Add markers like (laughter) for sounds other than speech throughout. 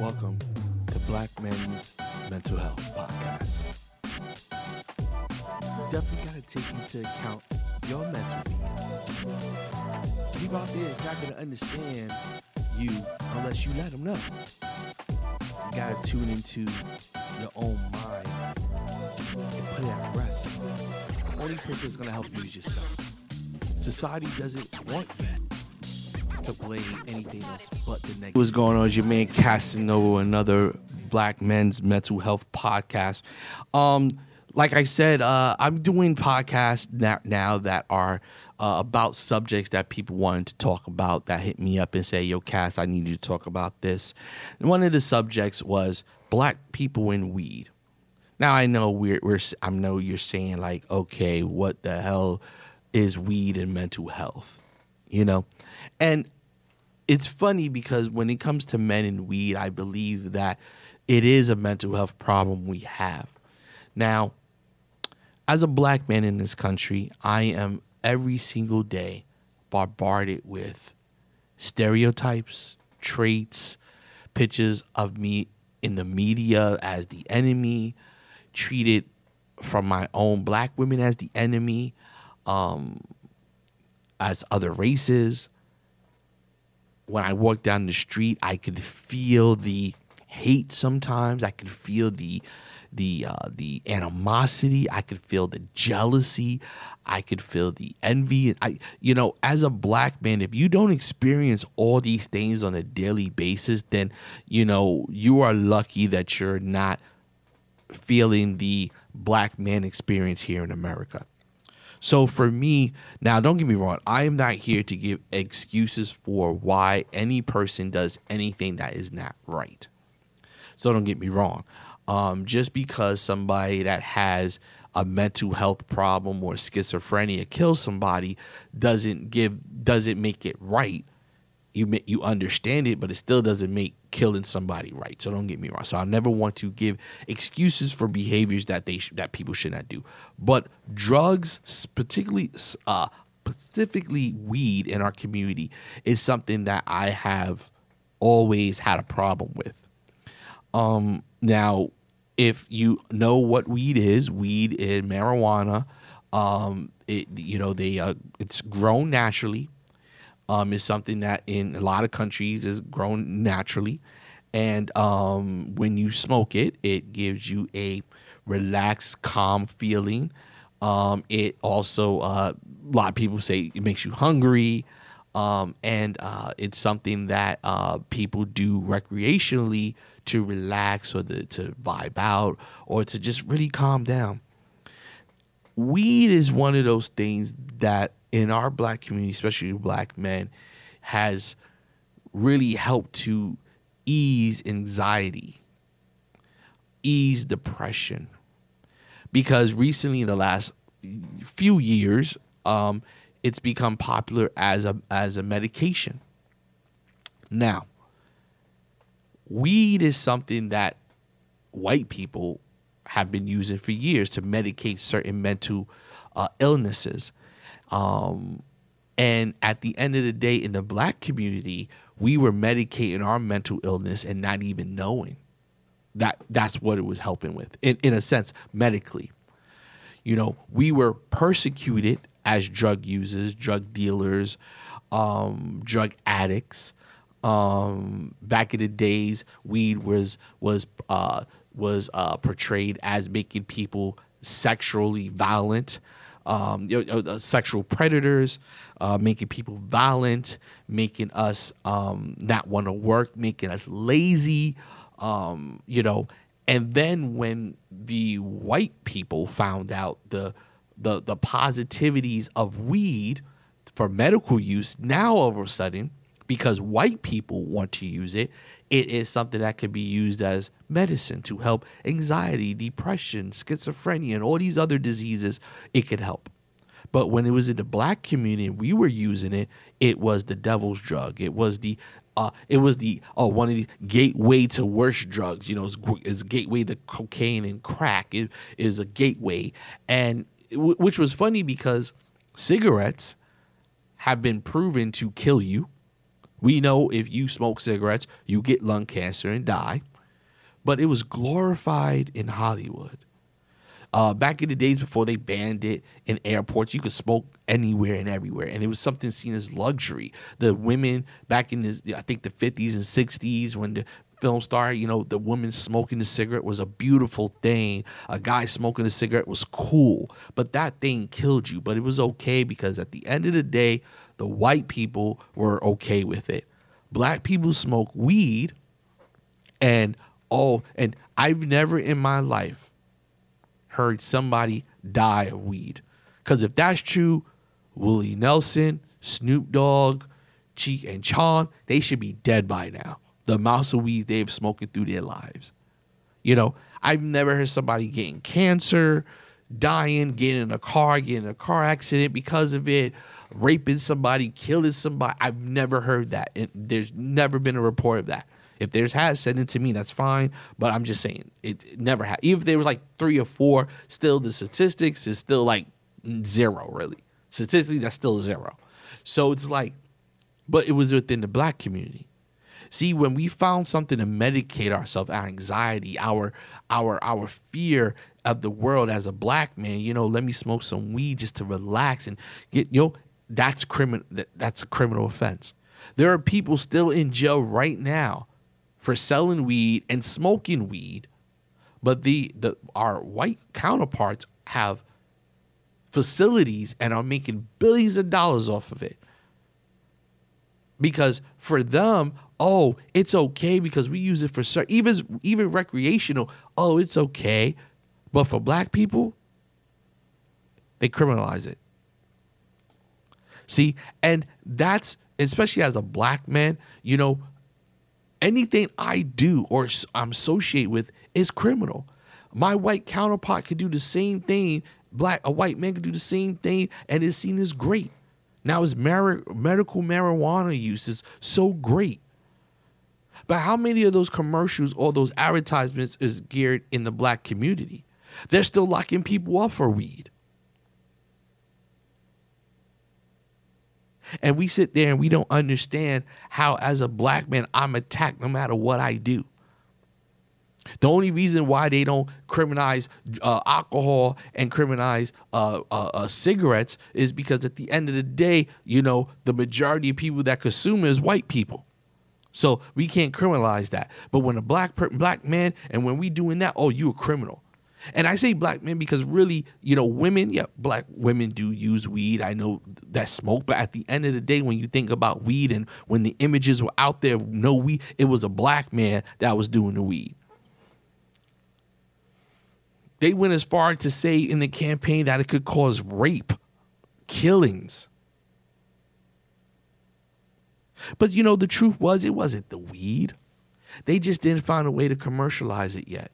Welcome to Black Men's Mental Health Podcast. Definitely got to take into account your mental being. People out there is not going to understand you unless you let them know. You got to tune into your own mind and put it at rest. The only person that's going to help you is yourself. Society doesn't want you to blame anything else but the negative. What's going on? Is your man Casanova, another Black Men's Mental Health podcast. Um, like I said, uh, I'm doing podcasts now, now that are uh, about subjects that people wanted to talk about that hit me up and say, "Yo, Cass, I need you to talk about this." And one of the subjects was black people in weed. Now I know we're, we're I know you're saying like, okay, what the hell is weed and mental health? You know, and it's funny because when it comes to men and weed, I believe that it is a mental health problem we have. Now, as a black man in this country, I am every single day bombarded with stereotypes, traits, pictures of me in the media as the enemy, treated from my own black women as the enemy, um, as other races when I walk down the street, I could feel the hate sometimes. I could feel the the uh, the animosity. I could feel the jealousy. I could feel the envy. I you know, as a black man, if you don't experience all these things on a daily basis, then you know you are lucky that you're not feeling the black man experience here in America. So for me, now don't get me wrong, I am not here to give excuses for why any person does anything that is not right. So don't get me wrong. Um, just because somebody that has a mental health problem or schizophrenia kills somebody doesn't give doesn't make it right you you understand it, but it still doesn't make killing somebody right. So don't get me wrong. So I never want to give excuses for behaviors that they sh- that people should not do. But drugs, particularly uh, specifically weed in our community, is something that I have always had a problem with. Um, now, if you know what weed is, weed is marijuana. Um, it you know they uh, it's grown naturally um, is something that in a lot of countries is grown naturally. And um, when you smoke it, it gives you a relaxed, calm feeling. Um, it also, uh, a lot of people say it makes you hungry. Um, and uh, it's something that uh, people do recreationally to relax or to, to vibe out or to just really calm down. Weed is one of those things that in our black community, especially black men, has really helped to ease anxiety, ease depression. Because recently, in the last few years, um, it's become popular as a as a medication. Now, weed is something that white people have been using for years to medicate certain mental uh, illnesses. Um, and at the end of the day, in the black community, we were medicating our mental illness and not even knowing that that's what it was helping with, in, in a sense, medically. You know, we were persecuted as drug users, drug dealers, um, drug addicts. Um, back in the days, weed was was uh, was uh, portrayed as making people sexually violent um, you know, uh, sexual predators, uh, making people violent, making us um, not want to work, making us lazy, um, you know. And then when the white people found out the the the positivities of weed for medical use, now all of a sudden, because white people want to use it, it is something that could be used as medicine to help anxiety, depression, schizophrenia, and all these other diseases. It could help. But when it was in the black community we were using it, it was the devil's drug. It was the uh, it was the oh one of the gateway to worse drugs. You know, it's, it's gateway to cocaine and crack. It is a gateway, and which was funny because cigarettes have been proven to kill you We know if you smoke cigarettes, you get lung cancer and die. But it was glorified in Hollywood. Uh, back in the days before they banned it in airports, you could smoke anywhere and everywhere, and it was something seen as luxury. The women back in the, I think the 50s and 60s, when the film star, you know, the woman smoking the cigarette was a beautiful thing. A guy smoking a cigarette was cool, but that thing killed you. But it was okay because at the end of the day, the white people were okay with it. Black people smoke weed, and oh, and I've never in my life heard somebody die of weed. Because if that's true, Willie Nelson, Snoop Dogg, Cheech and Chong, they should be dead by now. The amounts of weed they've smoked through their lives. You know, I've never heard somebody getting cancer, dying, getting in a car, getting in a car accident because of it, raping somebody, killing somebody. I've never heard that. And there's never been a report of that. If there's has, send it to me. That's fine. But I'm just saying it, never had. Even if there was like three or four, still the statistics is still like zero. Really, statistically, that's still zero. So it's like, but it was within the black community. See, when we found something to medicate ourselves, our anxiety, our our our fear of the world as a black man, you know, let me smoke some weed just to relax and get you know, that's criminal that's a criminal offense. There are people still in jail right now for selling weed and smoking weed, but the, the our white counterparts have facilities and are making billions of dollars off of it. Because for them, oh, it's okay because we use it for even even recreational. Oh, it's okay, but for black people, they criminalize it. See, and that's especially as a black man, you know, anything I do or I'm associate with is criminal. My white counterpart could do the same thing. Black, a white man could do the same thing, and it's seen as great. Now, is mar- medical marijuana use is so great. But how many of those commercials or those advertisements is geared in the black community? They're still locking people up for weed. And we sit there and we don't understand how, as a black man, I'm attacked no matter what I do. The only reason why they don't criminalize uh, alcohol and criminalize uh, uh, uh, cigarettes is because at the end of the day, you know, the majority of people that consume is white people. So we can't criminalize that. But when a black per- black man and when we doing that, oh, you a criminal. And I say black men because really, you know, women, yeah, black women do use weed. I know that smoke, but at the end of the day, when you think about weed and when the images were out there, no weed, it was a black man that was doing the weed. They went as far to say in the campaign that it could cause rape, killings. But you know, the truth was it wasn't the weed. They just didn't find a way to commercialize it yet.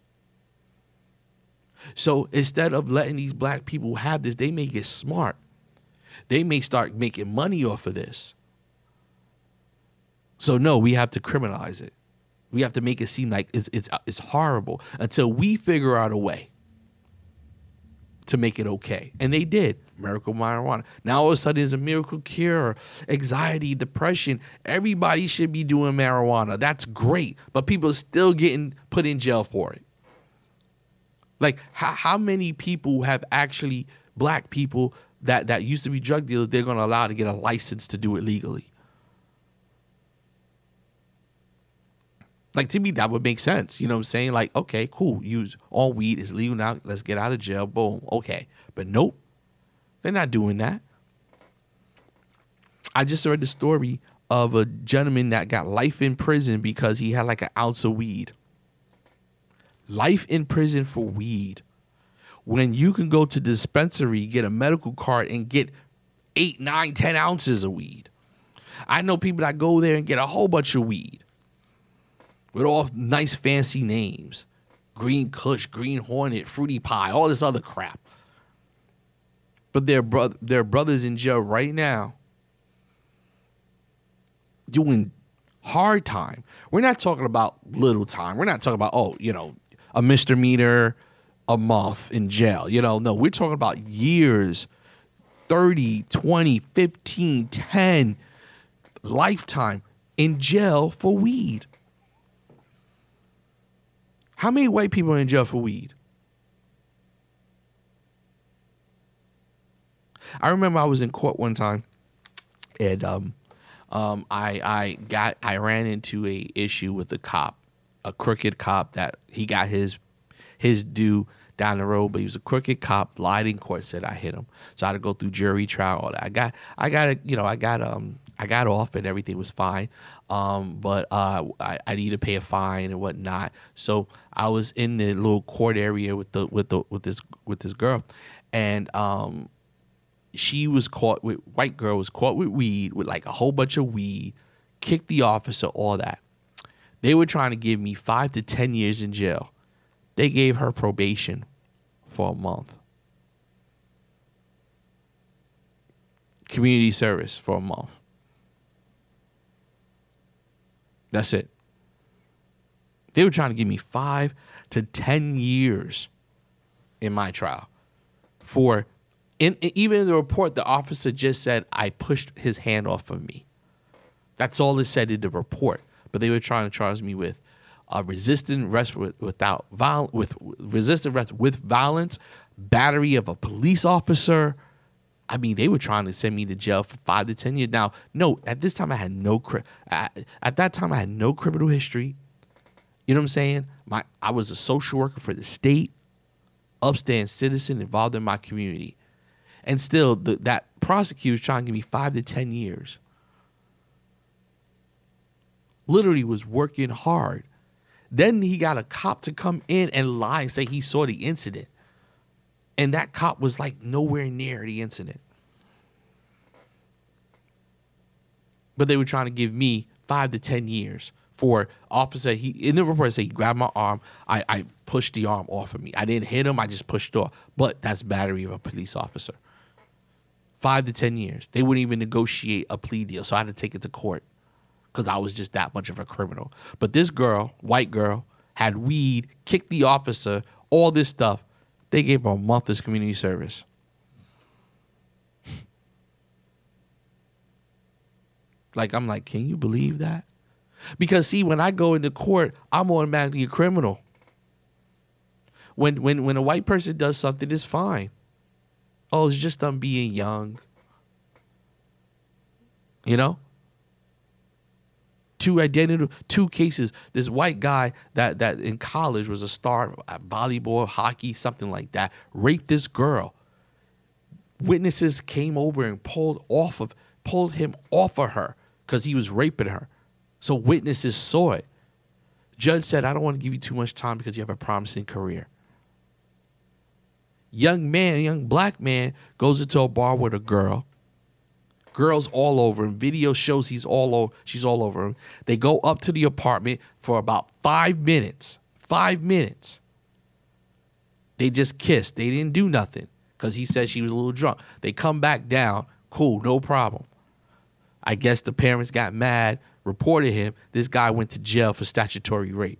So instead of letting these black people have this, they may get smart. They may start making money off of this. So no, we have to criminalize it. We have to make it seem like it's it's it's horrible until we figure out a way to make it okay. And they did. Miracle marijuana. Now all of a sudden it's a miracle cure, anxiety, depression. Everybody should be doing marijuana. That's great. But people are still getting put in jail for it. Like how, how many people have actually black people that that used to be drug dealers they're to allow to get a license to do it legally? Like to me that would make sense. You know what I'm saying? Like okay, cool. Use all weed is legal now. Let's get out of jail. Boom. Okay. But nope. They're not doing that. I just read the story of a gentleman that got life in prison because he had like an ounce of weed life in prison for weed when you can go to dispensary, get a medical card, and get eight, nine, ten ounces of weed. I know people that go there and get a whole bunch of weed with all nice fancy names Green Kush, Green Hornet, Fruity Pie, all this other crap. But their, bro- their brothers in jail right now doing hard time. We're not talking about little time. We're not talking about, oh, you know, a misdemeanor a month in jail. You know, no, we're talking about years 30, 20, 15, 10, lifetime in jail for weed. How many white people are in jail for weed? I remember I was in court one time, and um, um, I I got I ran into a issue with a cop, a crooked cop that he got his his due down the road, but he was a crooked cop, lied in court, said I hit him. So I had to go through jury trial, all that. I got I got you know, I got um I got off and everything was fine. Um, but uh I, I need to pay a fine and whatnot. So I was in the little court area with the with the with this with this girl and um she was caught with white girl was caught with weed with like a whole bunch of weed, kicked the officer, all that. They were trying to give me five to ten years in jail. They gave her probation for a month. Community service for a month. That's it. They were trying to give me five to ten years in my trial for in, even in the report, the officer just said, I pushed his hand off of me. That's all it said in the report. But they were trying to charge me with uh, resisting arrest without viol- with resisting arrest with violence, battery of a police officer. I mean, they were trying to send me to jail for five to ten years. Now, no, at this time I had no cri- at, at that time I had no criminal history. You know what I'm saying? My I was a social worker for the state, upstanding citizen involved in my community. And still, the, that prosecutor is trying to give me five to 10 years. Literally was working hard. Then he got a cop to come in and lie and say he saw the incident. And that cop was like nowhere near the incident. But they were trying to give me five to 10 years for officer. He in the report said he grabbed my arm. I, I pushed the arm off of me. I didn't hit him. I just pushed off. But that's battery of a police officer five to 10 years. They wouldn't even negotiate a plea deal. So I had to take it to court because I was just that much of a criminal. But this girl, white girl, had weed, kicked the officer, all this stuff. They gave her a month of community service. (laughs) like, I'm like, can you believe that? Because see, when I go into court, I'm automatically a criminal. When when when a white person does something, it's fine. Oh, it's just them being young. You know? Two identity, two cases. This white guy that that in college was a star at volleyball, hockey, something like that, raped this girl. Witnesses came over and pulled off of pulled him off of her because he was raping her. So witnesses saw it. Judge said, I don't want to give you too much time because you have a promising career young man, young black man, goes into a bar with a girl. Girls all over him. Video shows he's all over. She's all over him. They go up to the apartment for about five minutes. Five minutes. They just kissed. They didn't do nothing because he said she was a little drunk. They come back down. Cool, no problem. I guess the parents got mad, reported him. This guy went to jail for statutory rape.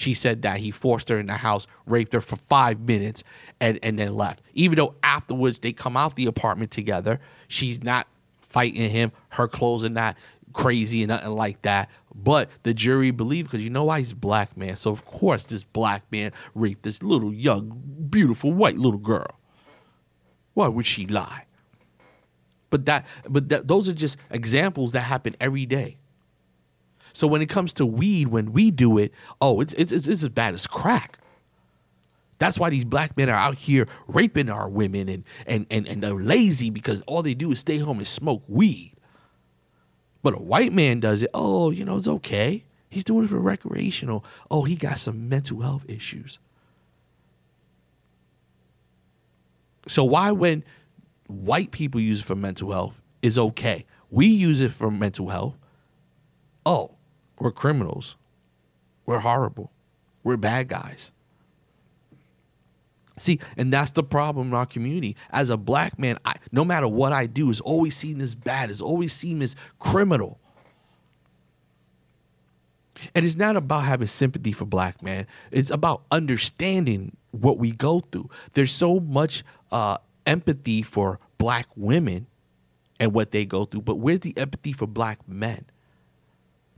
She said that he forced her in the house, raped her for five minutes, and, and then left. Even though afterwards they come out the apartment together, she's not fighting him. Her clothes are not crazy and nothing like that. But the jury believed because you know why he's black man. So of course this black man raped this little young, beautiful white little girl. Why would she lie? But that, but that, those are just examples that happen every day. So when it comes to weed, when we do it, oh, it's it's it's, it's as bad as crack. That's why these black men are out here raping our women and and and, and they're lazy because all they do is stay home and smoke weed. But a white man does it, oh, you know, it's okay. He's doing it for recreational. Oh, he got some mental health issues. So why when white people use it for mental health is okay. We use it for mental health. Oh, we're criminals. We're horrible. We're bad guys. See, and that's the problem in our community. As a black man, I, no matter what I do, is always seen as bad, is always seen as criminal. And it's not about having sympathy for black man. It's about understanding what we go through. There's so much uh, empathy for black women and what they go through, but where's the empathy for black men?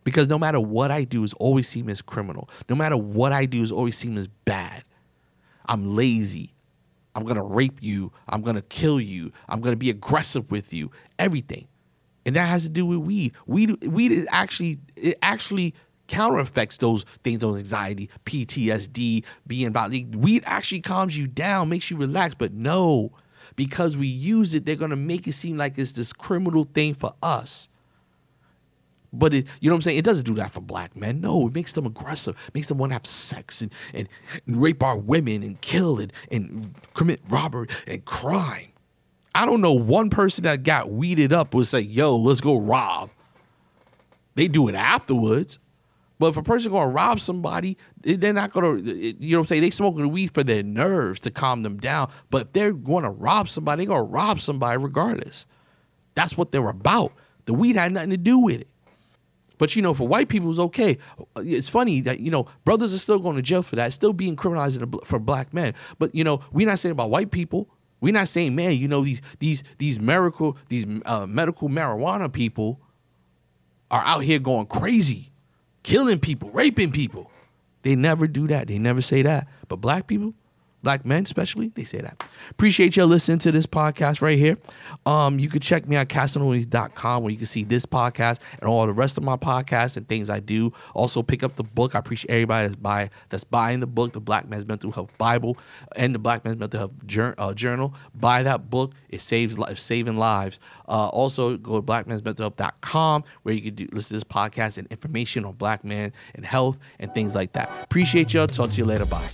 Because no matter what I do is always seen as criminal. No matter what I do is always seen as bad. I'm lazy. I'm gonna rape you. I'm gonna kill you. I'm gonna be aggressive with you. Everything, and that has to do with weed. Weed, weed is actually it actually counter affects those things, on anxiety, PTSD, being about weed actually calms you down, makes you relax. But no, because we use it, they're gonna make it seem like it's this criminal thing for us. But it, you know what I'm saying? It doesn't do that for black men. No, it makes them aggressive, makes them want to have sex and, and, and rape our women and kill and, and commit robbery and crime. I don't know one person that got weeded up would say, yo, let's go rob. They do it afterwards. But if a person going to rob somebody, they're not going to, you know what I'm saying? They smoking the weed for their nerves to calm them down. But if they're going to rob somebody, they're going to rob somebody regardless. That's what they're about. The weed had nothing to do with it. But you know, for white people, it's okay. It's funny that you know brothers are still going to jail for that, still being criminalized for black men. But you know, we're not saying about white people. We're not saying, man, you know, these these these miracle these uh, medical marijuana people are out here going crazy, killing people, raping people. They never do that. They never say that. But black people, black men especially, they say that. Appreciate y'all listening to this podcast right here. Um, you can check me at casanova.com where you can see this podcast and all the rest of my podcasts and things I do. Also pick up the book. I appreciate everybody that's buy that's buying the book, the Black men's Mental Health Bible and the Black men's Mental Health uh, Journal. Buy that book. It saves lives, saving lives. Uh, also go to blackmansmentalhealth.com where you can do, listen to this podcast and information on black men and health and things like that. Appreciate y'all. Talk to you later. Bye.